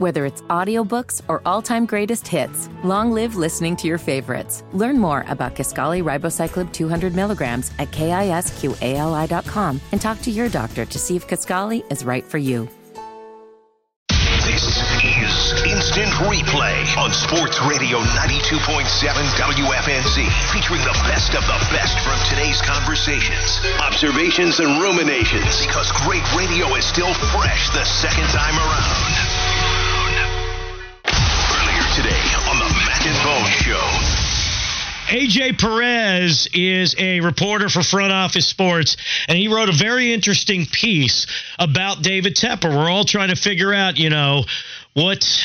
Whether it's audiobooks or all-time greatest hits, long live listening to your favorites. Learn more about Kisqali Ribociclib 200 milligrams at kisqali.com and talk to your doctor to see if Kisqali is right for you. This is Instant Replay on Sports Radio 92.7 WFNZ, featuring the best of the best from today's conversations, observations, and ruminations. Because great radio is still fresh the second time around. Show. AJ Perez is a reporter for Front Office Sports, and he wrote a very interesting piece about David Tepper. We're all trying to figure out, you know, what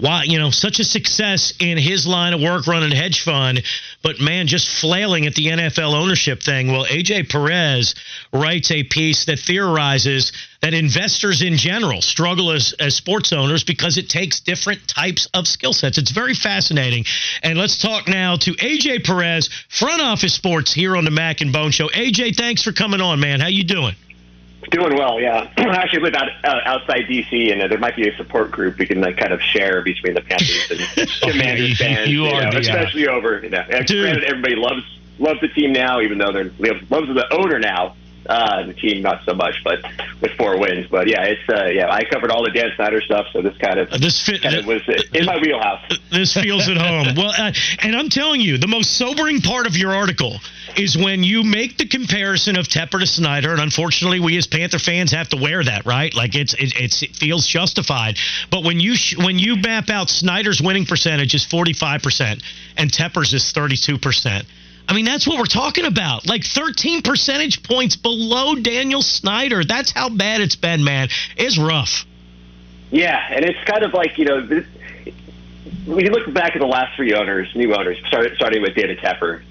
why you know such a success in his line of work running hedge fund but man just flailing at the NFL ownership thing. Well AJ Perez writes a piece that theorizes that investors in general struggle as, as sports owners because it takes different types of skill sets. It's very fascinating. And let's talk now to AJ Perez front office sports here on the Mac and Bone show. AJ thanks for coming on man. How you doing Doing well, yeah. I actually live out, uh, outside DC, and uh, there might be a support group we can like kind of share between the Panthers and Commanders fans. you are know, the, uh, especially over. You know, Dude. granted, everybody loves loves the team now, even though they're loves the owner now. Uh, the team not so much, but with four wins. But yeah, it's uh, yeah. I covered all the Dan Snyder stuff, so this kind of Uh, this fit, kind of was in my wheelhouse. this feels at home. Well, uh, and I'm telling you, the most sobering part of your article is when you make the comparison of Tepper to Snyder, and unfortunately, we as Panther fans have to wear that, right? Like it's it, it's it feels justified. But when you sh- when you map out Snyder's winning percentage is 45 percent and Tepper's is 32 percent. I mean, that's what we're talking about. Like 13 percentage points below Daniel Snyder. That's how bad it's been, man. It's rough. Yeah, and it's kind of like you know, this, when you look back at the last three owners, new owners, start, starting with David Tepper,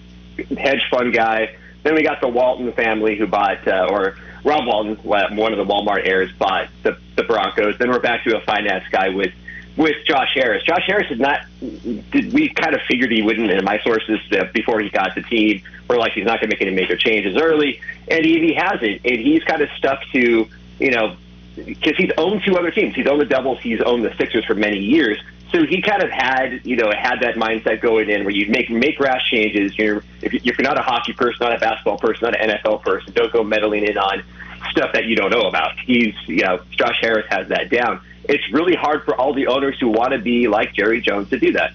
hedge fund guy. Then we got the Walton family who bought, uh, or Rob Walton, one of the Walmart heirs, bought the, the Broncos. Then we're back to a finance guy with with Josh Harris. Josh Harris is not. Did we kind of figured he wouldn't? In my sources, uh, before he got the team, we're like he's not going to make any major changes early, and he, he hasn't. And he's kind of stuck to you know because he's owned two other teams. He's owned the Devils. He's owned the Sixers for many years. So he kind of had, you know, had that mindset going in where you make make rash changes. You're if you're not a hockey person, not a basketball person, not an NFL person, don't go meddling in on stuff that you don't know about. He's, you know, Josh Harris has that down. It's really hard for all the owners who want to be like Jerry Jones to do that.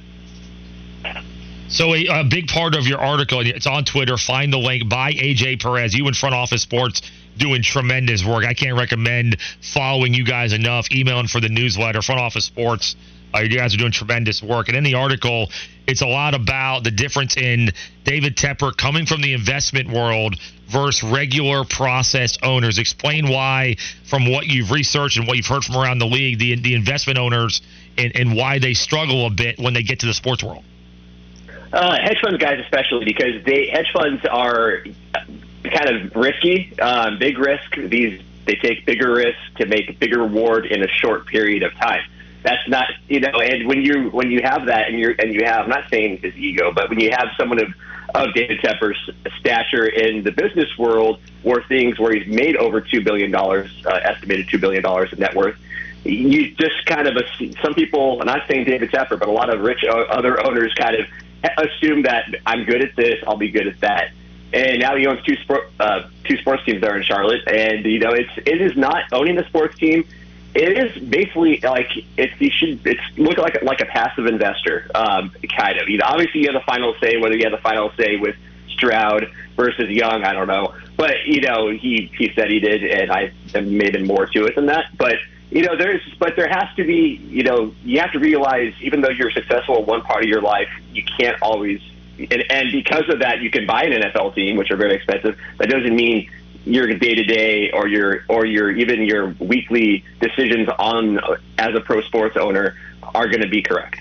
So a, a big part of your article, it's on Twitter. Find the link by AJ Perez. You in Front Office Sports doing tremendous work. I can't recommend following you guys enough. Emailing for the newsletter, Front Office Sports. Uh, you guys are doing tremendous work. And in the article, it's a lot about the difference in David Tepper coming from the investment world versus regular process owners. Explain why, from what you've researched and what you've heard from around the league, the the investment owners and, and why they struggle a bit when they get to the sports world. Uh, hedge funds guys, especially because they hedge funds are kind of risky, um, big risk. These they take bigger risks to make a bigger reward in a short period of time. That's not you know, and when you when you have that and you're and you have I'm not saying his ego, but when you have someone of of David Tepper's stature in the business world, or things where he's made over two billion dollars, uh, estimated two billion dollars in net worth, you just kind of assume, some people. I'm not saying David Tepper, but a lot of rich o- other owners kind of assume that I'm good at this, I'll be good at that. And now he owns two sport, uh, two sports teams there in Charlotte, and you know it's it is not owning the sports team. It is basically like it's you should it's look like like a passive investor, um, kind of. You know, obviously you have the final say whether you have the final say with Stroud versus Young. I don't know, but you know he he said he did, and I maybe more to it than that. But you know there's but there has to be you know you have to realize even though you're successful in one part of your life, you can't always. And, and because of that, you can buy an NFL team, which are very expensive. That doesn't mean your day to day or your or your even your weekly decisions on as a pro sports owner are going to be correct.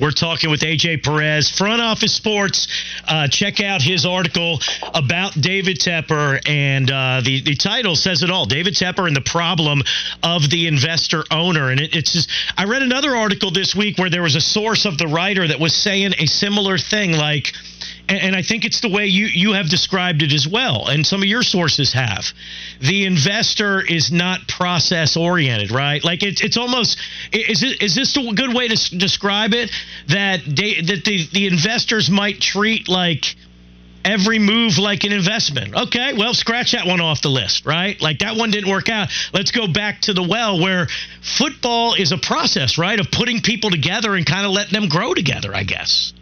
We're talking with AJ Perez, Front Office Sports. Uh, check out his article about David Tepper, and uh, the the title says it all: David Tepper and the problem of the investor owner. And it, it's just, I read another article this week where there was a source of the writer that was saying a similar thing, like and, and I think it's the way you you have described it as well, and some of your sources have. The investor is not process oriented, right? Like it's it's almost is it is this a good way to describe it that they, that the the investors might treat like every move like an investment. Okay, well, scratch that one off the list, right? Like that one didn't work out. Let's go back to the well where football is a process, right, of putting people together and kind of letting them grow together, I guess.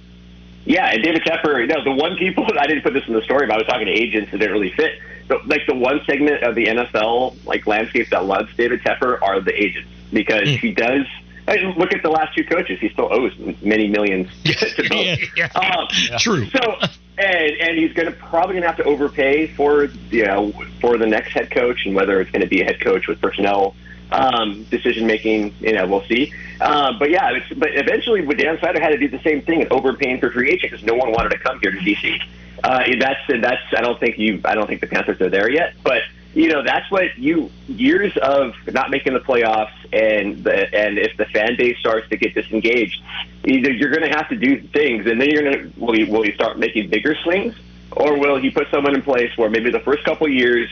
Yeah, and David Tepper, you know, the one people I didn't put this in the story, but I was talking to agents that didn't really fit. So, like the one segment of the NFL like landscape that loves David Tepper are the agents because Mm. he does. I mean, look at the last two coaches; he still owes many millions to both. Yeah, yeah. Um, True. So, and and he's going to probably going to have to overpay for you know for the next head coach, and whether it's going to be a head coach with personnel um, decision making, you know, we'll see. Uh, but yeah, it's, but eventually, Dan Snyder had to do the same thing and overpaying for free agent because no one wanted to come here to DC. Uh, that's that's I don't think you I don't think the Panthers are there yet, but you know that's what you years of not making the playoffs and the, and if the fan base starts to get disengaged, either you're going to have to do things, and then you're going to will you, will you start making bigger swings, or will he put someone in place where maybe the first couple years,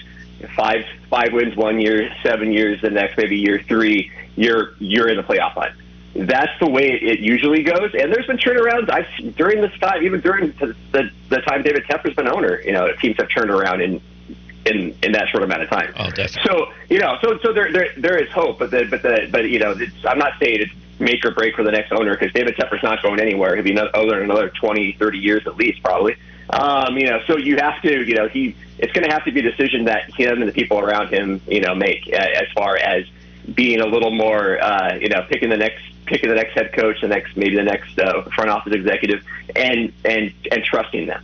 five five wins one year, seven years the next, maybe year three, you're you're in the playoff line. That's the way it usually goes, and there's been turnarounds. I've during this time, even during the, the the time David Tepper's been owner, you know, teams have turned around in in in that short amount of time. Oh, definitely. So you know, so so there there there is hope, but the but the but you know, it's, I'm not saying it's make or break for the next owner because David Tepper's not going anywhere. He'll be another, owner in another 20, 30 years at least, probably. Um, you know, so you have to, you know, he it's going to have to be a decision that him and the people around him, you know, make uh, as far as being a little more, uh, you know, picking the next picking the next head coach, the next maybe the next uh, front office executive, and and and trusting them.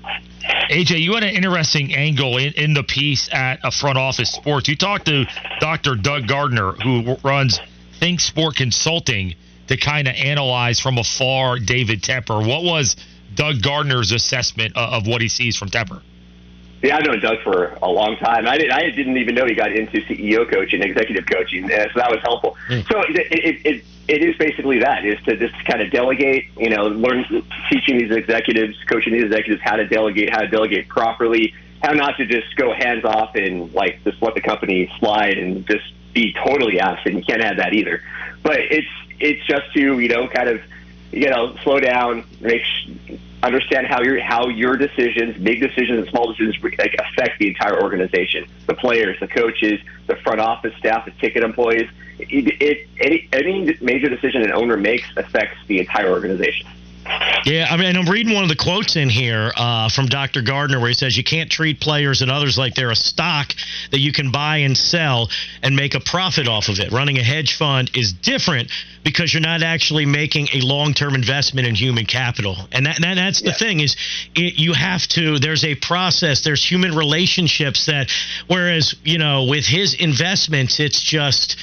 AJ, you had an interesting angle in, in the piece at a front office sports. You talked to Dr. Doug Gardner, who runs Think Sport Consulting, to kind of analyze from afar David Tepper. What was Doug Gardner's assessment of, what he sees from Tepper? Yeah, I've known Doug for a long time. I, did, I didn't even know he got into CEO coaching, executive coaching, so that was helpful. Hmm. So it, it, it, it is basically that, is to just kind of delegate, you know, learn, teaching these executives, coaching these executives how to delegate, how to delegate properly, how not to just go hands off and, like, just let the company slide and just be totally absent. You can't have that either. But it's, it's just to, you know, kind of, you know, slow down, make understand how your how your decisions, big decisions and small decisions, like, affect the entire organization, the players, the coaches, the front office staff, the ticket employees. It, it, any, any major decision an owner makes affects the entire organization. Yeah, I mean, and I'm reading one of the quotes in here uh, from Dr. Gardner where he says you can't treat players and others like they're a stock that you can buy and sell and make a profit off of it. Running a hedge fund is different because you're not actually making a long-term investment in human capital, and that, that that's the Yeah. thing is it, you have to. There's a process. There's human relationships that, whereas you know with his investments, it's just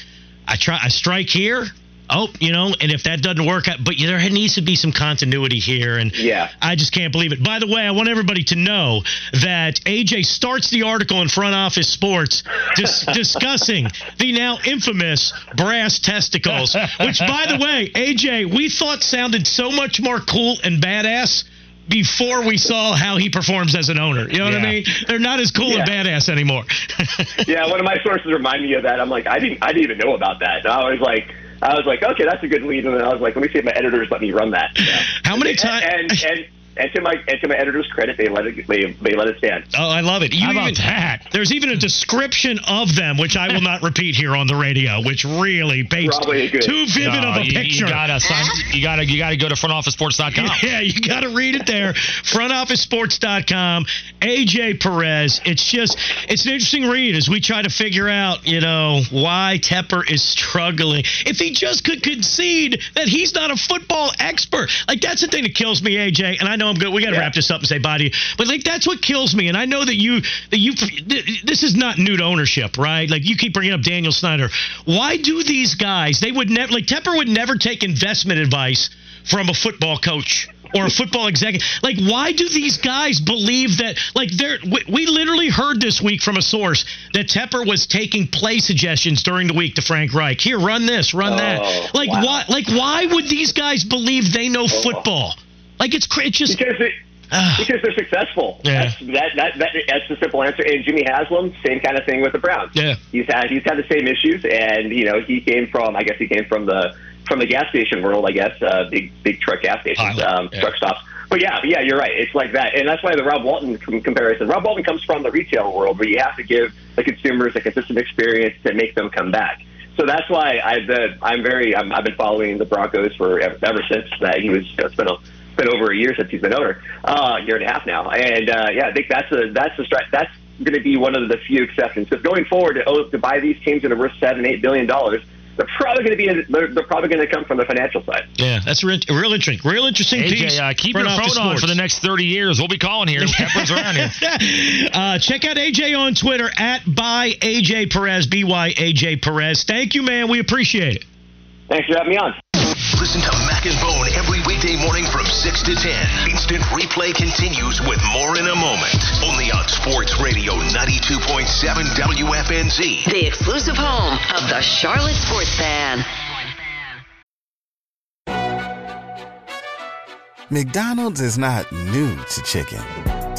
I try I strike here. Oh, you know, and if that doesn't work out, but there needs to be some continuity here, and Yeah. I just can't believe it. By the way, I want everybody to know that AJ starts the article in Front Office Sports dis- discussing the now infamous brass testicles, which, by the way, AJ, we thought sounded so much more cool and badass before we saw how he performs as an owner. You know what I mean? They're not as cool and badass anymore. yeah, one of my sources remind me of that. I'm like, I didn't, I didn't even know about that. And I was like, I was like, okay, that's a good lead. And then I was like, let me see if my editors let me run that. Yeah. How many times? and, and and to my and to my editor's credit, they let it they, they let it stand. Oh, I love it. You How about even- that? There's even a description of them, which I will not repeat here on the radio, which really paints too vivid No, of a oh, you, picture. You gotta sign, you gotta you gotta go to frontofficesports.com. Yeah, you got to read it there. FrontOfficeSports.com. AJ Perez. It's just, it's an interesting read as we try to figure out, you know, why Tepper is struggling. If he just could concede that he's not a football expert, like that's the thing that kills me, AJ. And I know I'm good. We got to Yeah. wrap this up and say bye to you, but like that's what kills me. And I know that you, that you, this is not new to ownership, right? Like you keep bringing up Daniel Snyder. Why do these guys? They would never, like Tepper would never take investment advice from a football coach or a football executive. Like, why do these guys believe that? Like, they're we, we literally heard this week from a source that Tepper was taking play suggestions during the week to Frank Reich. Here, run this, run Oh, that. Like, wow. why? Like, why would these guys believe they know oh. football? Like, it's it's just Because it, because they're successful. Yeah. That's, that, that, that, that's the simple answer. And Jimmy Haslam, same kind of thing with the Browns. Yeah. He's had he's had the same issues, and you know he came from I guess he came from the from the gas station world. I guess uh, big big truck gas stations, um, yeah. truck stops. But yeah, yeah, you're right. It's like that, and that's why the Rob Walton comparison. Rob Walton comes from the retail world, where you have to give the consumers a consistent experience to make them come back. So that's why I've been, I'm very I'm, I've been following the Broncos for ever, ever since that he was. It's been a, been over a year since he's been owner, uh, a year and a half now, and uh, yeah, I think that's a that's a strat. That's going to be one of the few exceptions. Because going forward, to, oh, to buy these teams that are worth seven, eight billion dollars, they're probably going to be they're, they're probably going to come from the financial side. Yeah, that's real, real interesting. Real interesting piece. AJ, uh, keep Front your Office phone on for the next 30 years. We'll be calling here. Peppers around here. uh, check out AJ on Twitter at by AJ Perez, B Y AJ Perez. Thank you, man. We appreciate it. Thanks for having me on. Listen to Mac and Bone every weekday morning from 6 to 10. Instant replay continues with more in a moment. Only on Sports Radio 92.7 WFNZ. The exclusive home of the Charlotte Sports Fan. McDonald's is not new to chicken.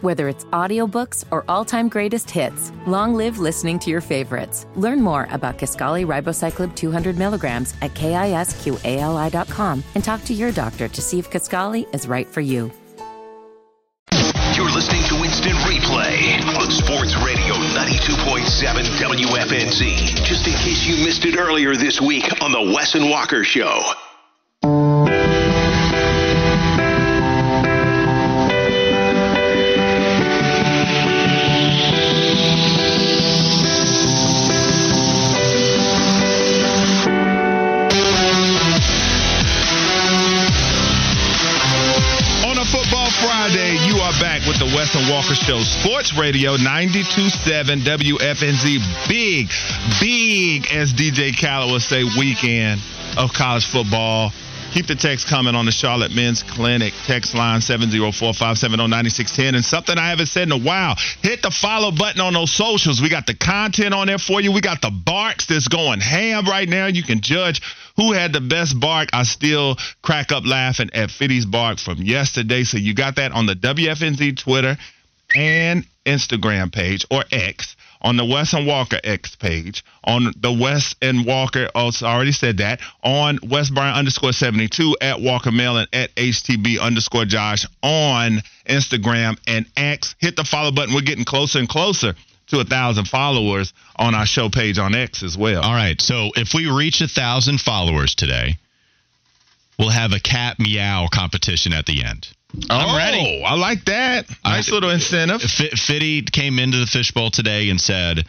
Whether it's audiobooks or all-time greatest hits, long live listening to your favorites. Learn more about Kisqali Ribociclib 200 milligrams at kisqali.com and talk to your doctor to see if Kisqali is right for you. You're listening to Instant Replay on Sports Radio 92.7 WFNZ. Just in case you missed it earlier this week on The Wes and Walker Show. Back with the Wes and Walker Show. Sports Radio 92.7 WFNZ. Big, big, as DJ would say, weekend of college football. Keep the text coming on the Charlotte Men's Clinic text line 704-570-9610. And something I haven't said in a while, hit the follow button on those socials. We got the content on there for you. We got the barks that's going ham right now. You can judge who had the best bark. I still crack up laughing at Fitty's bark from yesterday. So you got that on the WFNZ Twitter and Instagram page or X on the Wes and Walker X page, on the Wes and Walker, oh, also I already said that, on Wes Bryant underscore 72 at Walker Mail and at HTB underscore Josh on Instagram and X. Hit the follow button. We're getting closer and closer to a thousand followers on our show page on X as well. All right. So if we reach a thousand followers today, we'll have a cat meow competition at the end. I'm oh, ready. I like that. Nice I- little incentive. F- Fitty came into the fishbowl today and said,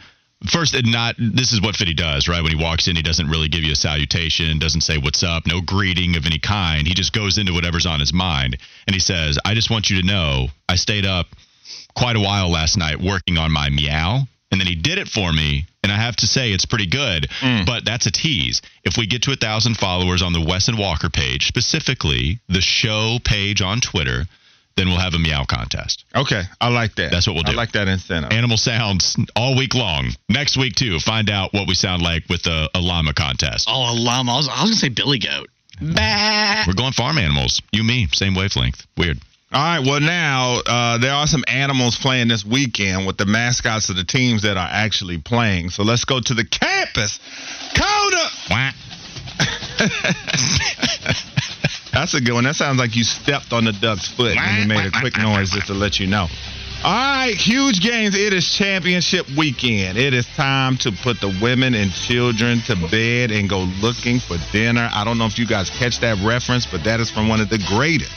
first, it not this is what Fitty does, right? When he walks in, he doesn't really give you a salutation, doesn't say what's up, no greeting of any kind. He just goes into whatever's on his mind, and he says, "I just want you to know, I stayed up quite a while last night working on my meow." And then he did it for me, and I have to say it's pretty good. Mm. But that's a tease. If we get to a thousand followers on the Wes and Walker page, specifically the show page on Twitter, then we'll have a meow contest. Okay, I like that. That's what we'll do. I do. like that incentive. Animal sounds all week long. Next week too. Find out what we sound like with a, a llama contest. Oh, a llama. I was, I was gonna say billy goat. Bah. We're going farm animals. You, me, same wavelength. Weird. All right. Well, now uh, there are some animals playing this weekend with the mascots of the teams that are actually playing. So let's go to the campus. Coda. That's a good one. That sounds like you stepped on the duck's foot and he made a quick noise just to let you know. All right, huge games. It is championship weekend. It is time to put the women and children to bed and go looking for dinner. I don't know if you guys catch that reference, but that is from one of the greatest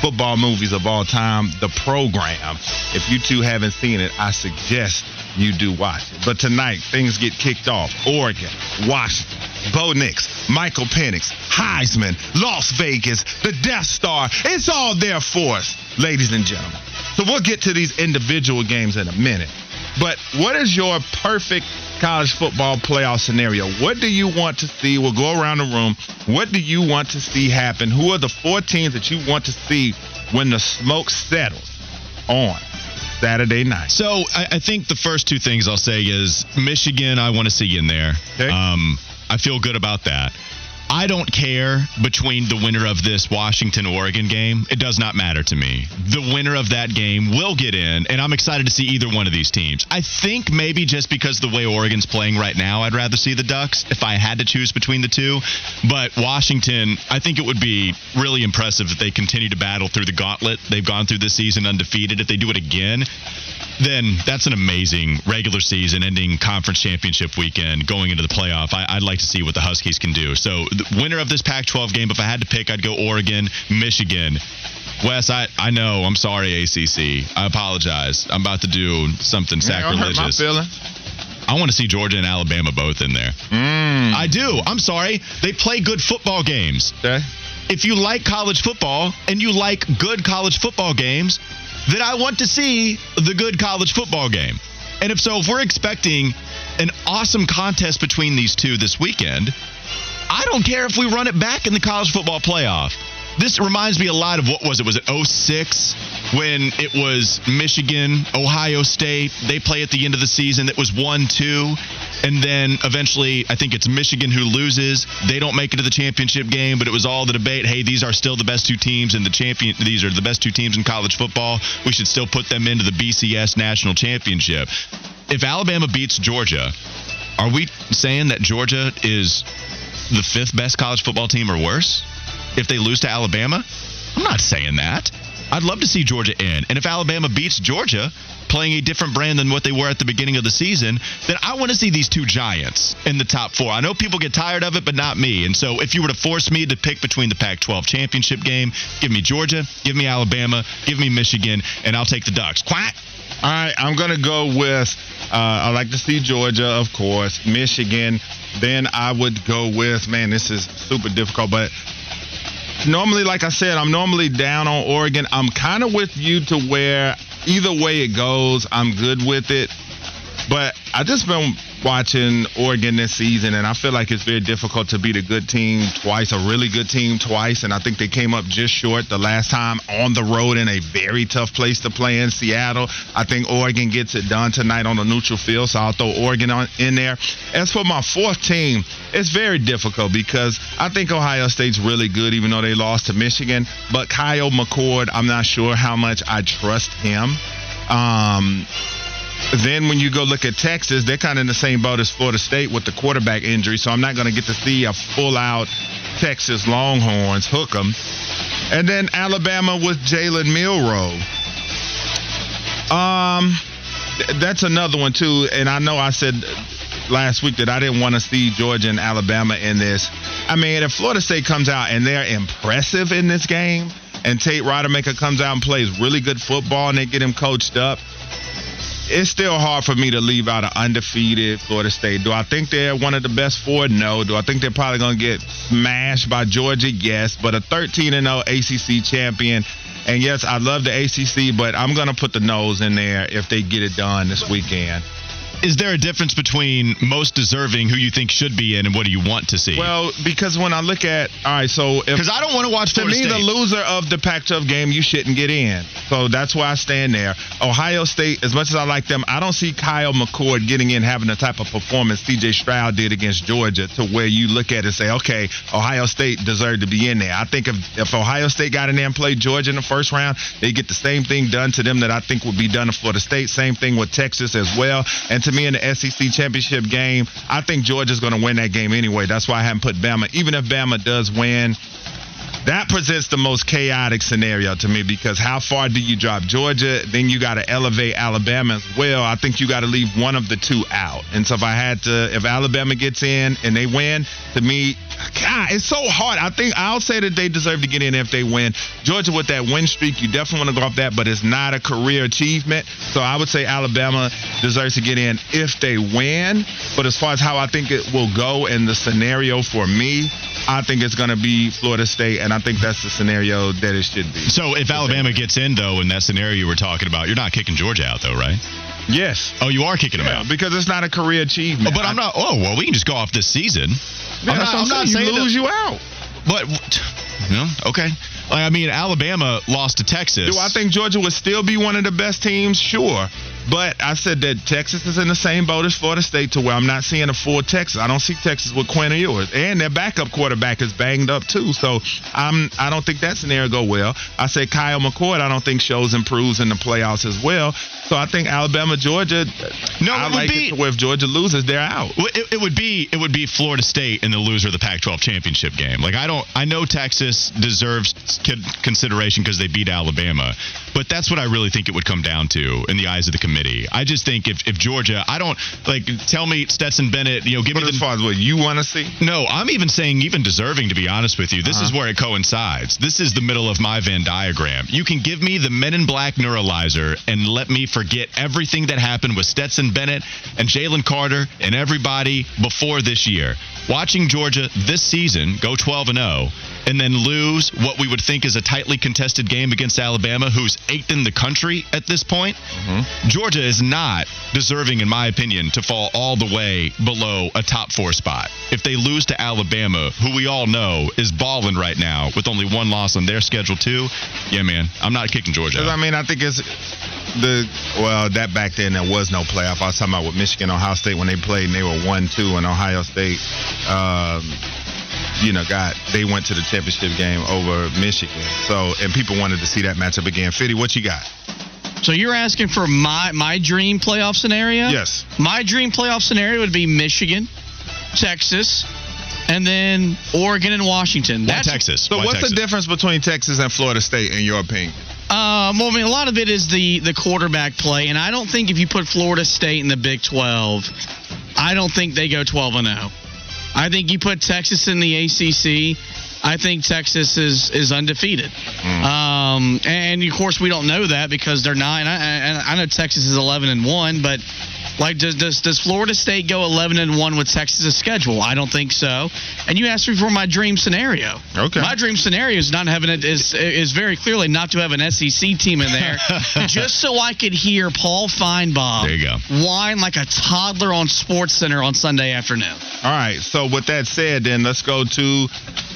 football movies of all time, The Program. If you two haven't seen it, I suggest you do watch it. But tonight, things get kicked off. Oregon, Washington, Bo Nix, Michael Penix, Heisman, Las Vegas, the Death Star. It's all there for us, ladies and gentlemen. So we'll get to these individual games in a minute. But what is your perfect college football playoff scenario? What do you want to see? We'll go around the room. What do you want to see happen? Who are the four teams that you want to see when the smoke settles on Saturday night? So I, I think the first two things I'll say is Michigan. I want to see in there. Okay. Um, I feel good about that. I don't care between the winner of this Washington Oregon game. It does not matter to me. The winner of that game will get in, and I'm excited to see either one of these teams. I think maybe just because the way Oregon's playing right now, I'd rather see the Ducks if I had to choose between the two. But Washington, I think it would be really impressive if they continue to battle through the gauntlet they've gone through this season undefeated. If they do it again, then that's an amazing regular season ending conference championship weekend going into the playoff. I, would like to see what the Huskies can do. So, the winner of this Pac 12 game, if I had to pick, I'd go Oregon, Michigan. Wes, I, I know. I'm sorry, ACC. I apologize. I'm about to do something sacrilegious. I want to see Georgia and Alabama both in there. Mm. I do. I'm sorry. They play good football games. Okay. If you like college football and you like good college football games, then I want to see the good college football game. And if so, if we're expecting an awesome contest between these two this weekend, I don't care if we run it back in the college football playoff. This reminds me a lot of what was it? Was it 06 when it was Michigan, Ohio State? They play at the end of the season. It was 1 2. And then eventually, I think it's Michigan who loses. They don't make it to the championship game, but it was all the debate. Hey, these are still the best two teams in the champion. These are the best two teams in college football. We should still put them into the BCS national championship. If Alabama beats Georgia, are we saying that Georgia is the fifth best college football team or worse? If they lose to Alabama, I'm not saying that. I'd love to see Georgia in. And if Alabama beats Georgia, playing a different brand than what they were at the beginning of the season, then I want to see these two giants in the top four. I know people get tired of it, but not me. And so if you were to force me to pick between the Pac 12 championship game, give me Georgia, give me Alabama, give me Michigan, and I'll take the Ducks. Quack. All right, I'm going to go with, uh, I like to see Georgia, of course, Michigan. Then I would go with, man, this is super difficult, but normally, like I said, I'm normally down on Oregon. I'm kind of with you to where either way it goes, I'm good with it. But I just been watching Oregon this season, and I feel like it's very difficult to beat a good team twice, a really good team twice, and I think they came up just short the last time on the road in a very tough place to play in Seattle. I think Oregon gets it done tonight on a neutral field, so I'll throw Oregon on, in there. As for my fourth team, it's very difficult because I think Ohio State's really good, even though they lost to Michigan. But Kyle McCord, I'm not sure how much I trust him. Um, then when you go look at Texas, they're kind of in the same boat as Florida State with the quarterback injury. So I'm not going to get to see a full out Texas Longhorns hook 'em. And then Alabama with Jalen Milroe. Um, that's another one too. And I know I said last week that I didn't want to see Georgia and Alabama in this. I mean, if Florida State comes out and they're impressive in this game, and Tate Rodemaker comes out and plays really good football, and they get him coached up, it's still hard for me to leave out an undefeated Florida State. Do I think they're one of the best four? No. Do I think they're probably going to get smashed by Georgia? Yes. But a 13 0 ACC champion. And yes, I love the ACC, but I'm going to put the nose in there if they get it done this weekend is there a difference between most deserving who you think should be in and what do you want to see? Well, because when I look at all right, so because I don't want to watch to Florida me State. the loser of the Pac-12 game, you shouldn't get in. So that's why I stand there. Ohio State, as much as I like them, I don't see Kyle McCord getting in having the type of performance C.J. Stroud did against Georgia, to where you look at it and say, okay, Ohio State deserved to be in there. I think if, if Ohio State got in there and played Georgia in the first round, they get the same thing done to them that I think would be done to Florida State. Same thing with Texas as well. And to me, in the SEC championship game. I think Georgia's going to win that game anyway. That's why I haven't put Bama. Even if Bama does win, that presents the most chaotic scenario to me because how far do you drop Georgia? Then you got to elevate Alabama as well. I think you got to leave one of the two out. And so if I had to, if Alabama gets in and they win, to me, God, it's so hard. I think I'll say that they deserve to get in if they win. Georgia with that win streak, you definitely want to go off that, but it's not a career achievement. So I would say Alabama deserves to get in if they win. But as far as how I think it will go and the scenario for me, I think it's going to be Florida State, and I think that's the scenario that it should be. So if Alabama gets in, though, in that scenario we're talking about, you're not kicking Georgia out, though, right? Yes. Oh, you are kicking them out. because it's not a career achievement. Oh, but I'm not. Oh, well, we can just go off this season. Yeah, I'm not, I'm not you saying lose that- you out. But no, okay. Like, I mean, Alabama lost to Texas. Do I think Georgia would still be one of the best teams? Sure. But I said that Texas is in the same boat as Florida State to where I'm not seeing a full Texas. I don't see Texas with Quinn Ewers. And their backup quarterback is banged up too. So I'm I don't think that scenario go well. I said Kyle McCord I don't think shows improves in the playoffs as well. So I think Alabama, Georgia No, I it would like be- it where if Georgia loses, they're out. It, it would be it would be Florida State and the loser of the Pac-12 championship game. Like I don't I know Texas deserves consideration because they beat Alabama, but that's what I really think it would come down to in the eyes of the committee. I just think if, if Georgia, I don't like tell me Stetson Bennett, you know, give But me as the far as what you want to see, no, I'm even saying even deserving to be honest with you. This is uh-huh. where it coincides. This is the middle of my Venn diagram. You can give me the Men in Black neuralizer and let me forget everything that happened with Stetson Bennett and Jalen Carter and everybody before this year. Watching Georgia this season go 12 and 0 and then lose what we would think is a tightly contested game against Alabama, who's eighth in the country at this point. Georgia is not deserving, in my opinion, to fall all the way below a top four spot. If they lose to Alabama, who we all know is balling right now with only one loss on their schedule, too, yeah, man, I'm not kicking Georgia. Out. I mean, I think it's the well that back then there was no playoff. I was talking about with Michigan, Ohio State when they played and they were one two, and Ohio State, um, you know, got they went to the championship game over Michigan. So and people wanted to see that matchup again. Fitty, what you got? So you're asking for my my dream playoff scenario? Yes. My dream playoff scenario would be Michigan, Texas, and then Oregon and Washington. Why That's Texas? So Why what's Texas? the difference between Texas and Florida State in your opinion? Um, well, I mean, a lot of it is the the quarterback play, and I don't think if you put Florida State in the Big 12, I don't think they go 12 and 0. I think you put Texas in the ACC. I think Texas is is undefeated. Um, and of course we don't know that because they're not. And I, and I know Texas is 11 and one, but like does, does does Florida State go 11 and one with Texas' schedule? I don't think so. And you asked me for my dream scenario. Okay. My dream scenario is not having it is is very clearly not to have an SEC team in there, just so I could hear Paul Finebaum There you go. whine like a toddler on Sports Center on Sunday afternoon. All right. So with that said, then let's go to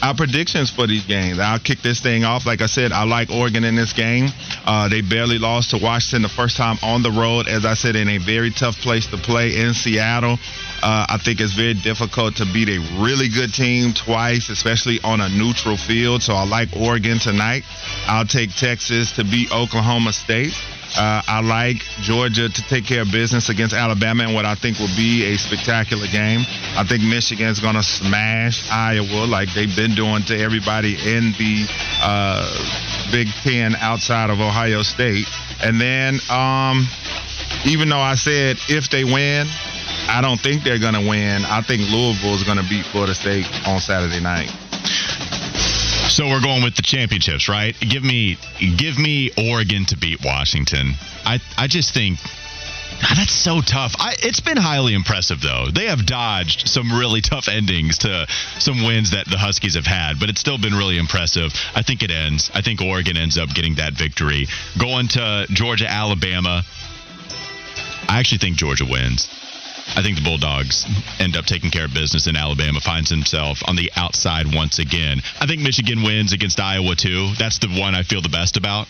our predictions for these games. I'll kick this thing off. Like I said, I like Oregon in this game. Uh, they barely lost to Washington the first time on the road. As I said, in a very tough place to play in Seattle. Uh, I think it's very difficult to beat a really good team twice, especially on a neutral field. So I like Oregon tonight. I'll take Texas to beat Oklahoma State. Uh, I like Georgia to take care of business against Alabama in what I think will be a spectacular game. I think Michigan's going to smash Iowa like they've been doing to everybody in the uh, Big Ten outside of Ohio State. And then, um, even though I said if they win, I don't think they're going to win. I think Louisville is going to beat Florida State on Saturday night. So we're going with the championships, right? Give me give me Oregon to beat Washington. I I just think God, that's so tough. I, it's been highly impressive though. They have dodged some really tough endings to some wins that the Huskies have had, but it's still been really impressive. I think it ends. I think Oregon ends up getting that victory. Going to Georgia, Alabama. I actually think Georgia wins. I think the Bulldogs end up taking care of business in Alabama, finds himself on the outside once again. I think Michigan wins against Iowa too. That's the one I feel the best about.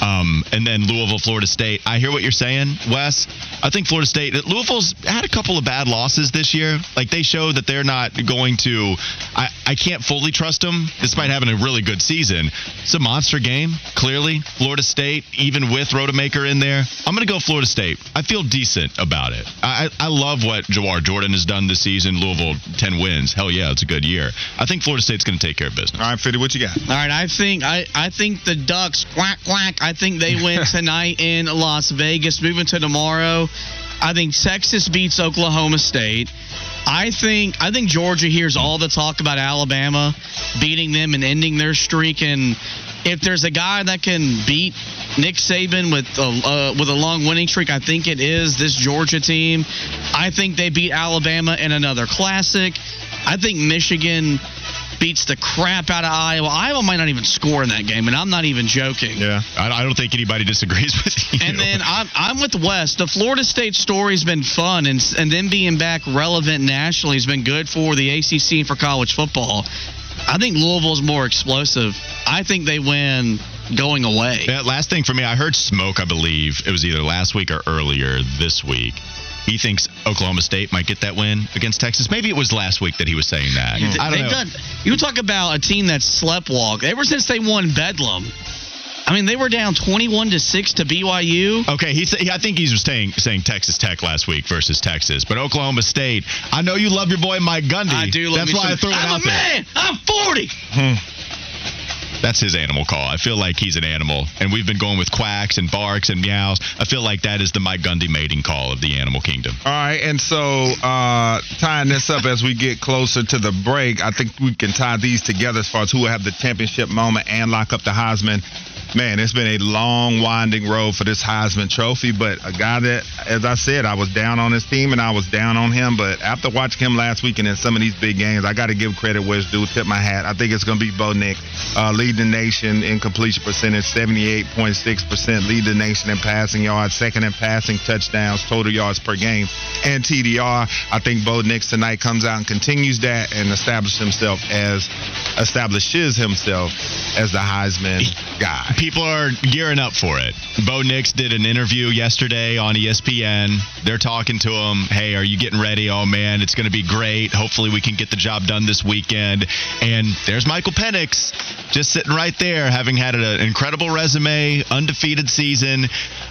Um, and then Louisville, Florida State. I hear what you're saying, Wes. I think Florida State, Louisville's had a couple of bad losses this year. Like they show that they're not going to. I, I can't fully trust them, despite having a really good season. It's a monster game, clearly. Florida State, even with Rodemaker in there, I'm going to go Florida State. I feel decent about it. I, I love what Jawhar Jordan has done this season. Louisville, 10 wins. Hell yeah, it's a good year. I think Florida State's going to take care of business. All right, Fitty, what you got? All right, I think I, I think the Ducks quack quack. I think they win tonight in Las Vegas. Moving to tomorrow, I think Texas beats Oklahoma State. I think I think Georgia hears all the talk about Alabama beating them and ending their streak. And if there's a guy that can beat Nick Saban with a, uh, with a long winning streak, I think it is this Georgia team. I think they beat Alabama in another classic. I think Michigan beats the crap out of Iowa. Iowa might not even score in that game, and I'm not even joking. Yeah. I, I don't think anybody disagrees with you. And then I'm, I'm with Wes. The Florida State story's been fun, and and them being back relevant nationally has been good for the ACC and for college football. I think Louisville's more explosive. I think they win going away. Yeah, last thing for me, I heard Smoke, I believe it was either last week or earlier this week. He thinks Oklahoma State might get that win against Texas. Maybe it was last week that he was saying that. I don't They've know. done. You talk about a team that's sleptwalk ever since they won Bedlam. I mean, they were down twenty-one to six to BYU. Okay, he, he I think he was saying saying Texas Tech last week versus Texas, but Oklahoma State. I know you love your boy Mike Gundy. I do. Love That's me why I some- threw it I'm out a there. man. I'm forty. That's his animal call. I feel like he's an animal, and we've been going with quacks and barks and meows. I feel like that is the Mike Gundy mating call of the animal kingdom. All right, and so uh, tying this up as we get closer to the break, I think we can tie these together as far as who will have the championship moment and lock up the Heisman. Man, it's been a long, winding road for this Heisman Trophy, but a guy that, as I said, I was down on his team and I was down on him. But after watching him last week and in some of these big games, I got to give credit where it's due. Tip my hat. I think it's going to be Bo Nix, uh, lead the nation in completion percentage, 78.6%, lead the nation in passing yards, second in passing touchdowns, total yards per game, and TDR. I think Bo Nix tonight comes out and continues that and establishes himself as establishes himself as the Heisman guy. People are gearing up for it. Bo Nix did an interview yesterday on ESPN. They're talking to him. Hey, are you getting ready? Oh man, it's going to be great. Hopefully, we can get the job done this weekend. And there's Michael Penix, just sitting right there, having had an incredible resume, undefeated season.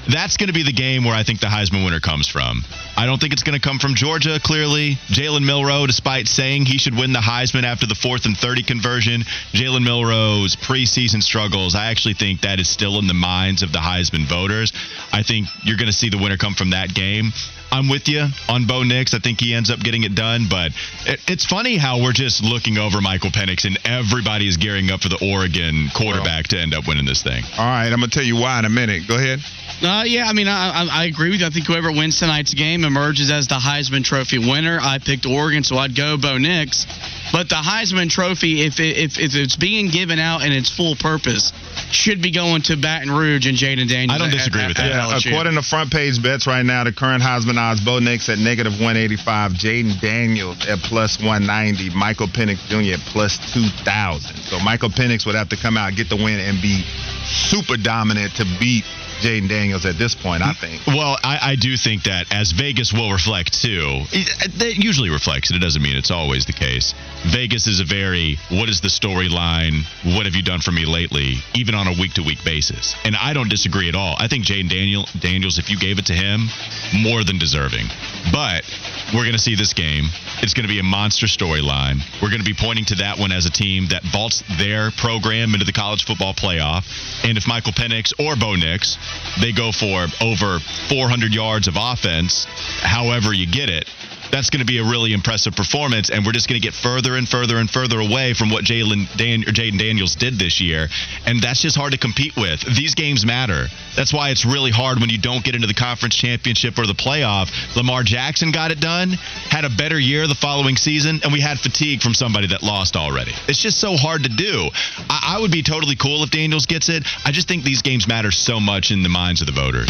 That's going to be the game where I think the Heisman winner comes from. I don't think it's going to come from Georgia, clearly. Jalen Milroe, despite saying he should win the Heisman after the fourth and 30 conversion, Jalen Milroe's preseason struggles, I actually think that is still in the minds of the Heisman voters. I think you're going to see the winner come from that game. I'm with you on Bo Nix. I think he ends up getting it done, but it, it's funny how we're just looking over Michael Penix and everybody is gearing up for the Oregon quarterback to end up winning this thing. All right, I'm going to tell you why in a minute. Go ahead. Uh, yeah, I mean, I, I, I agree with you. I think whoever wins tonight's game emerges as the Heisman Trophy winner. I picked Oregon, so I'd go Bo Nix. But the Heisman Trophy, if it, if if it's being given out in its full purpose, should be going to Baton Rouge and Jayden Daniels. I don't disagree at- with at that. Yeah, LSU. according to front page bets right now, the current Heisman odds: Bo Nix at negative 185, Jayden Daniels at plus 190, Michael Penix Jr. at plus 2,000. So Michael Penix would have to come out, get the win, and be super dominant to beat Jayden Daniels at this point. I think. Well, I, I do think that as Vegas will reflect too, it, that usually reflects it. It doesn't mean it's always the case. Vegas is a very what is the storyline? What have you done for me lately? Even on a week to week basis, and I don't disagree at all. I think Jayden Daniel Daniels, if you gave it to him, more than deserving. But we're going to see this game. It's going to be a monster storyline. We're going to be pointing to that one as a team that vaults their program into the college football playoff. And if Michael Penix or Bo Nix, they go for over 400 yards of offense, however you get it, that's going to be a really impressive performance, and we're just going to get further and further and further away from what Jalen Dan- Jayden Daniels did this year, and that's just hard to compete with. These games matter. That's why it's really hard when you don't get into the conference championship or the playoff. Lamar Jackson got it done, had a better year the following season, and we had fatigue from somebody that lost already. It's just so hard to do. I, I would be totally cool if Daniels gets it. I just think these games matter so much in the minds of the voters.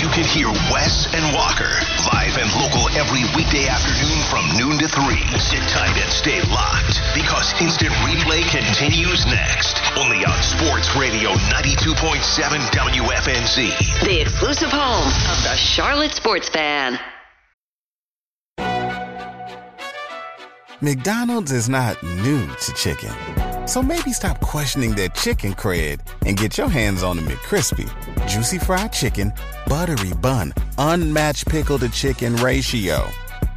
You can hear Wes and Walker live and local every weekday afternoon from noon to 3. Sit tight and stay locked because instant replay continues next. Only on Sports Radio 92.7 WFNZ. The exclusive home of the Charlotte Sports Fan. McDonald's is not new to chicken. So maybe stop questioning their chicken cred and get your hands on the McCrispy. Juicy fried chicken, buttery bun, unmatched pickle to chicken ratio.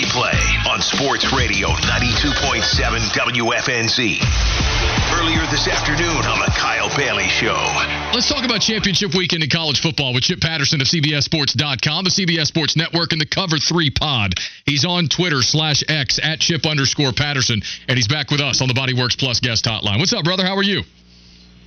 Replay on Sports Sports Radio 92.7 WFNZ. Earlier this afternoon on the Kyle Bailey Show. Let's talk about championship weekend in college football with Chip Patterson of CBSSports.com, the CBS Sports Network, and the Cover 3 pod. He's on Twitter slash X at Chip underscore Patterson, and he's back with us on the Bodyworks Plus guest hotline. What's up, brother? How are you?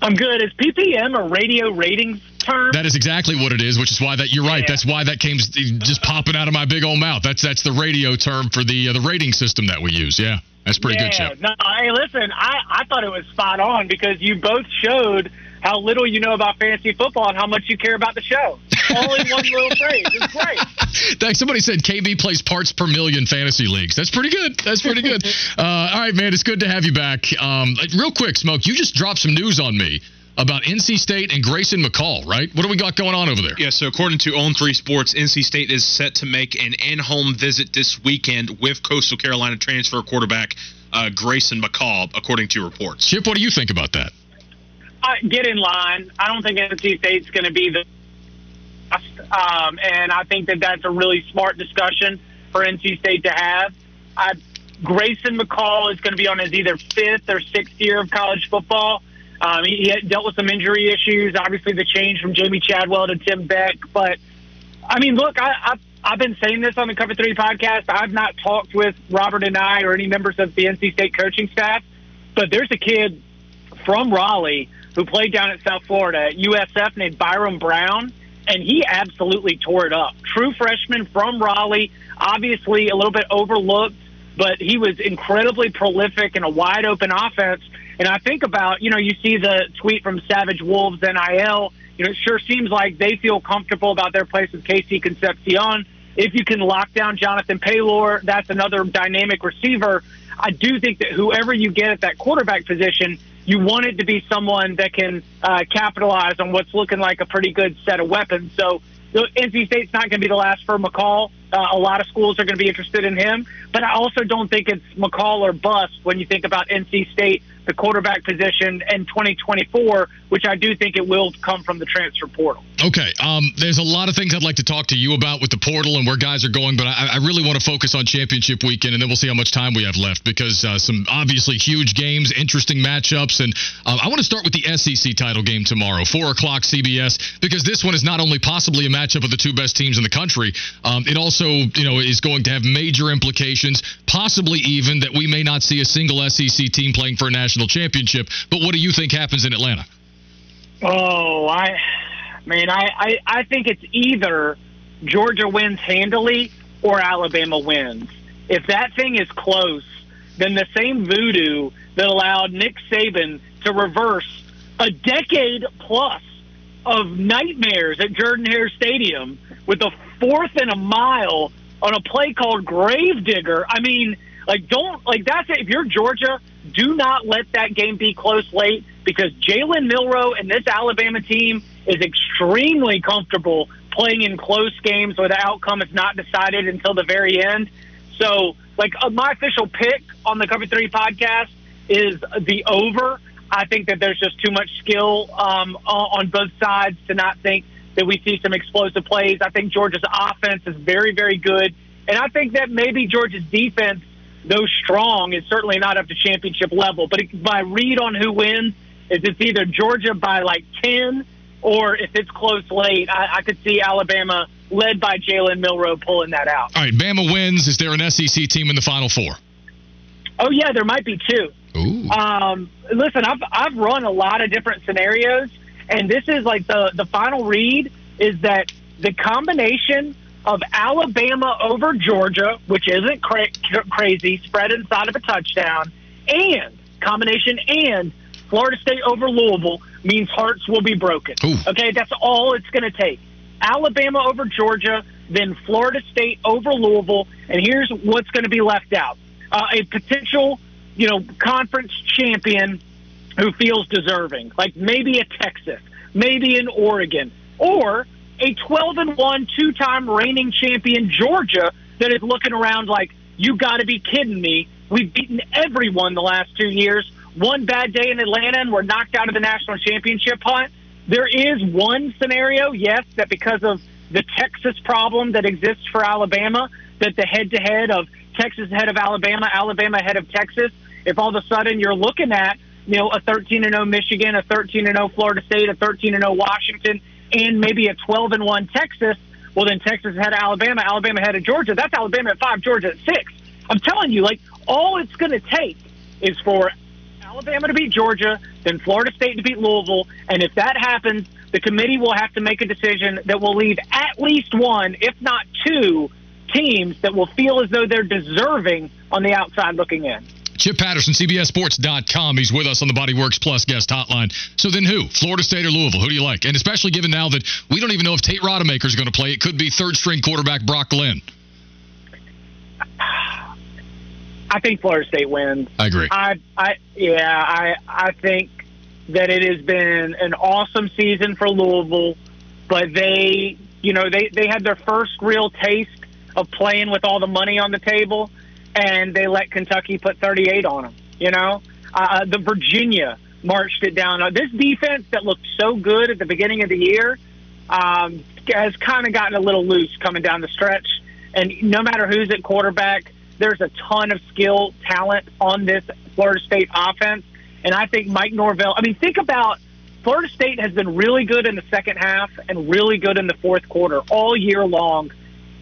I'm good. Is PPM a radio ratings term? That is exactly what it is, which is why that you're right. Yeah. That's why that came just popping out of my big old mouth. That's that's the radio term for the uh, the rating system that we use. Yeah. That's pretty yeah, good, Chip. No, hey, listen, I, I thought it was spot on because you both showed how little you know about fantasy football and how much you care about the show. All in one little phrase. It's great. Thanks. Somebody said KB plays parts per million fantasy leagues. That's pretty good. That's pretty good. uh, all right, man. It's good to have you back. Um, real quick, Smoke, you just dropped some news on me about NC State and Grayson McCall, right? What do we got going on over there? Yeah, so according to On 3 Sports, NC State is set to make an in home visit this weekend with Coastal Carolina transfer quarterback uh, Grayson McCall, according to reports. Chip, what do you think about that? Uh, get in line. I don't think NC State's going to be the. Um, and I think that that's a really smart discussion for NC State to have. I, Grayson McCall is going to be on his either fifth or sixth year of college football. Um, he, he dealt with some injury issues. Obviously, the change from Jamey Chadwell to Tim Beck. But I mean, look, I, I I've been saying this on the Cover Three podcast. I've not talked with Robert Anae or any members of the NC State coaching staff, but there's a kid from Raleigh who played down at South Florida at USF named Byrum Brown, and he absolutely tore it up. True freshman from Raleigh, obviously a little bit overlooked, but he was incredibly prolific in a wide open offense. And I think about, you know, you see the tweet from Savage Wolves NIL. You know, it sure seems like they feel comfortable about their place with KC Concepcion. If you can lock down Jonathan Paylor, that's another dynamic receiver. I do think that whoever you get at that quarterback position, you want it to be someone that can uh, capitalize on what's looking like a pretty good set of weapons. So NC State's not going to be the last for McCall. Uh, a lot of schools are going to be interested in him, but I also don't think it's McCall or bust when you think about NC State the quarterback position in 2024, which I do think it will come from the transfer portal. Okay. Um, there's a lot of things I'd like to talk to you about with the portal and where guys are going, but I, I really want to focus on championship weekend, and then we'll see how much time we have left because uh, some obviously huge games, interesting matchups, and um, I want to start with the SEC title game tomorrow, four o'clock CBS, because this one is not only possibly a matchup of the two best teams in the country, um, it also you know is going to have major implications, possibly even that we may not see a single SEC team playing for a national national championship. But what do you think happens in Atlanta? Oh, I mean, I, I, I think it's either Georgia wins handily or Alabama wins. If that thing is close, then the same voodoo that allowed Nick Saban to reverse a decade plus of nightmares at Jordan Hare Stadium with a fourth and a mile on a play called Gravedigger. I mean, like, don't, like, that's it. If you're Georgia, do not let that game be close late because Jalen Milroe and this Alabama team is extremely comfortable playing in close games where the outcome is not decided until the very end. So, like, uh, my official pick on the Cover 3 podcast is the over. I think that there's just too much skill um, on both sides to not think that we see some explosive plays. I think Georgia's offense is very, very good. And I think that maybe Georgia's defense though strong, is certainly not up to championship level. But my read on who wins is it's either Georgia by like 10 or if it's close late, I, I could see Alabama led by Jalen Milroe pulling that out. All right, Bama wins. Is there an SEC team in the Final Four? Oh yeah, there might be two. Ooh. Um, listen, I've I've run a lot of different scenarios, and this is like the the final read is that the combination of Alabama over Georgia, which isn't cra- crazy, spread inside of a touchdown, and combination and Florida State over Louisville means hearts will be broken. Ooh. Okay, that's all it's going to take. Alabama over Georgia, then Florida State over Louisville, and here's what's going to be left out: uh, a potential, you know, conference champion who feels deserving, like maybe a Texas, maybe an Oregon, or a 12 and 1 two-time reigning champion Georgia that is looking around like you got to be kidding me. We've beaten everyone the last 2 years. One bad day in Atlanta and we're knocked out of the national championship hunt. There is one scenario, yes, that because of the Texas problem that exists for Alabama, that the head-to-head of Texas ahead of Alabama, Alabama ahead of Texas, if all of a sudden you're looking at you know a 13 and 0 Michigan, a 13 and 0 Florida State, a 13 and 0 Washington, and maybe a 12 and 1 Texas, well then Texas of Alabama, Alabama of Georgia. That's Alabama at five, Georgia at six. I'm telling you, like all it's going to take is for Alabama to beat Georgia, then Florida State to beat Louisville, and if that happens, the committee will have to make a decision that will leave at least one, if not two, teams that will feel as though they're deserving on the outside looking in. Chip Patterson, CBSSports.com. He's with us on the Bodyworks Plus guest hotline. So then who? Florida State or Louisville? Who do you like? And especially given now that we don't even know if Tate Rodemaker is going to play, it could be third string quarterback Brock Glenn. I think Florida State wins. I agree. I, I, yeah, I, I think that it has been an awesome season for Louisville, but they, you know, they they had their first real taste of playing with all the money on the table, and they let Kentucky put 38 on them. You know, uh, the Virginia marched it down. Uh, this defense that looked so good at the beginning of the year um, has kind of gotten a little loose coming down the stretch. And no matter who's at quarterback, there's a ton of skill, talent on this Florida State offense. And I think Mike Norvell, I mean, think about Florida State has been really good in the second half and really good in the fourth quarter all year long.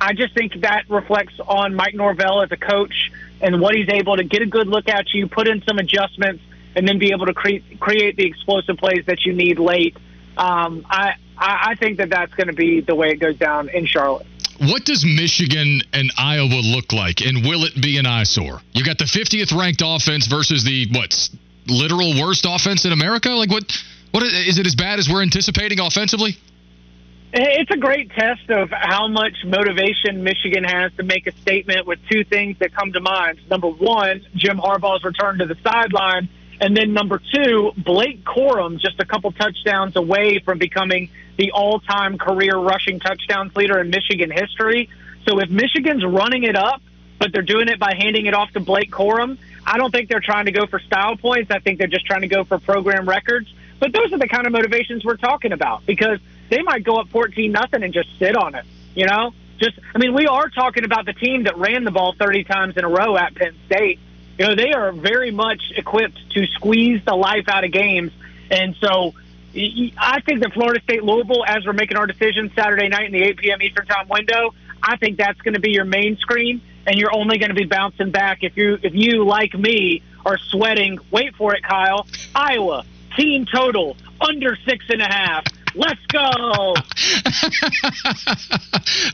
I just think that reflects on Mike Norvell as a coach and what he's able to get a good look at you, put in some adjustments, and then be able to create create the explosive plays that you need late. Um, I I think that that's going to be the way it goes down in Charlotte. What does Michigan and Iowa look like, and will it be an eyesore? You got the 50th ranked offense versus the what literal worst offense in America. Like what? What is it as bad as we're anticipating offensively? It's a great test of how much motivation Michigan has to make a statement with two things that come to mind. Number one, Jim Harbaugh's return to the sideline. And then number two, Blake Corum, just a couple touchdowns away from becoming the all time career rushing touchdowns leader in Michigan history. So if Michigan's running it up, but they're doing it by handing it off to Blake Corum, I don't think they're trying to go for style points. I think they're just trying to go for program records. But those are the kind of motivations we're talking about because they might go up 14 nothing and just sit on it. You know, just I mean, we are talking about the team that ran the ball 30 times in a row at Penn State. You know, they are very much equipped to squeeze the life out of games, and so I think that Florida State Louisville, as we're making our decision Saturday night in the 8 p.m. Eastern Time window, I think that's going to be your main screen, and you're only going to be bouncing back if you if you like me are sweating. Wait for it, Kyle. Iowa team total under six and a half. Let's go.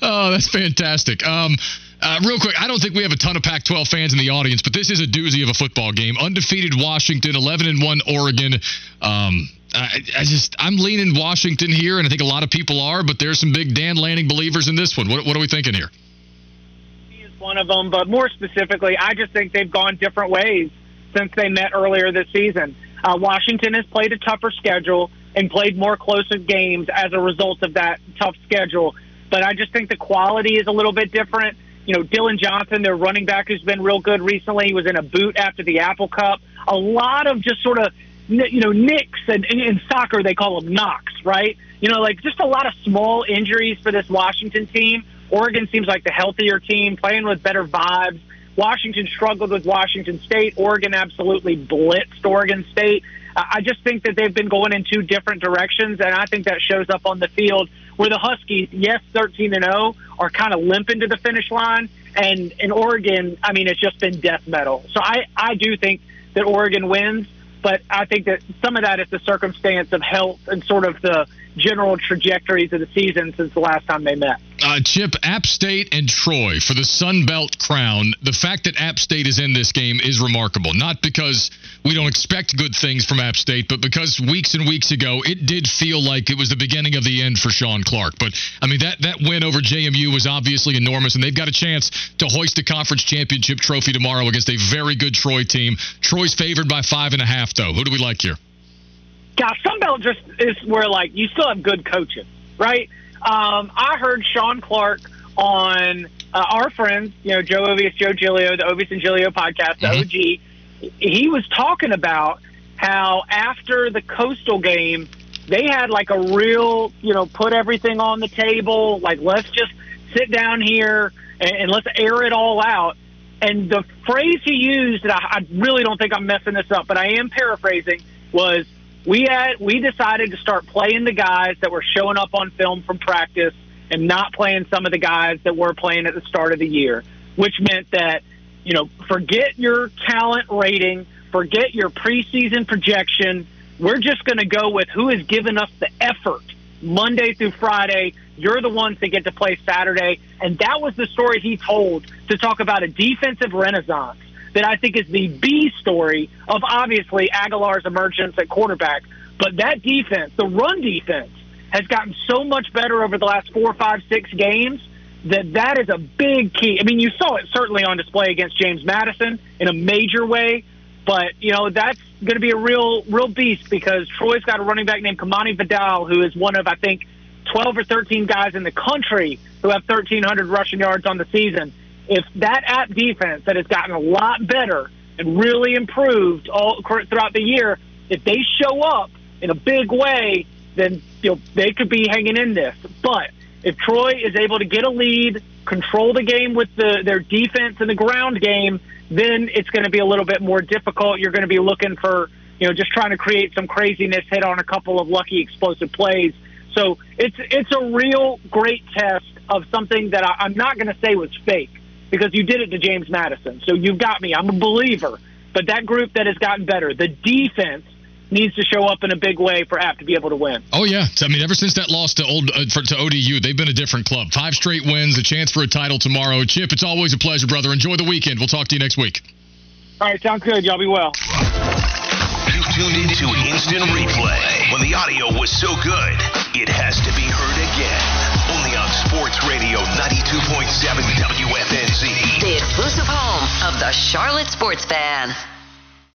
oh, that's fantastic. Um, uh, real quick, I don't think we have a ton of Pac-12 fans in the audience, but this is a doozy of a football game. Undefeated Washington, 11 and one Oregon. Um, I, I, just I'm leaning Washington here, and I think a lot of people are, but there's some big Dan Lanning believers in this one. What, what are we thinking here? He is one of them, but more specifically, I just think they've gone different ways since they met earlier this season. Uh, Washington has played a tougher schedule and played more closer games as a result of that tough schedule. But I just think the quality is a little bit different. You know, Dillon Johnson, their running back, who's been real good recently, he was in a boot after the Apple Cup. A lot of just sort of, you know, nicks, and in soccer they call them knocks, right? You know, like just a lot of small injuries for this Washington team. Oregon seems like the healthier team, playing with better vibes. Washington struggled with Washington State. Oregon absolutely blitzed Oregon State. I just think that they've been going in two different directions, and I think that shows up on the field where the Huskies, yes, 13 and 0, are kind of limping to the finish line, and in Oregon, I mean, it's just been death metal. So I, I do think that Oregon wins, but I think that some of that is the circumstance of health and sort of the general trajectories of the season since the last time they met. Uh, Chip, App State and Troy for the Sun Belt crown. The fact that App State is in this game is remarkable. Not because we don't expect good things from App State, but because weeks and weeks ago it did feel like it was the beginning of the end for Shawn Clark. But I mean that that win over JMU was obviously enormous, and they've got a chance to hoist a conference championship trophy tomorrow against a very good Troy team. Troy's favored by five and a half, though. Who do we like here? Gosh, Sunbelt just is where like you still have good coaching, right? Um, I heard Shawn Clark on uh, our friends, you know, Joe Ovies, Joe Giglio, the Ovies and Giglio podcast, the mm-hmm. OG. He was talking about how after the Coastal game, they had like a real, you know, put everything on the table. Like, let's just sit down here and, and let's air it all out. And the phrase he used, and I, I really don't think I'm messing this up, but I am paraphrasing, was we had we decided to start playing the guys that were showing up on film from practice and not playing some of the guys that were playing at the start of the year, which meant that you know forget your talent rating, forget your preseason projection. We're just going to go with who has given us the effort Monday through Friday. You're the ones that get to play Saturday. And that was the story he told to talk about a defensive renaissance that I think is the B story of obviously Aguilar's emergence at quarterback. But that defense, the run defense, has gotten so much better over the last four, five, six games that that is a big key. I mean, you saw it certainly on display against James Madison in a major way, but you know that's going to be a real, real beast because Troy's got a running back named Kamani Vidal, who is one of I think 12 or 13 guys in the country who have 1,300 rushing yards on the season. If that app defense that has gotten a lot better and really improved all throughout the year, if they show up in a big way, then you know, they could be hanging in this. But if Troy is able to get a lead, control the game with the, their defense and the ground game, then it's going to be a little bit more difficult. You're going to be looking for, you know, just trying to create some craziness, hit on a couple of lucky explosive plays. So it's it's a real great test of something that I, I'm not going to say was fake because you did it to James Madison. So you've got me. I'm a believer. But that group that has gotten better, the defense needs to show up in a big way for App to be able to win. Oh yeah, I mean, ever since that loss to old uh, for, to ODU, they've been a different club. Five straight wins, a chance for a title tomorrow. Chip, it's always a pleasure, brother. Enjoy the weekend. We'll talk to you next week. All right, sounds good. Y'all be well. You tuned into instant replay. When the audio was so good, it has to be heard again. On Sports Radio 92.7 WFNZ. The exclusive home of the Charlotte Sports Fan.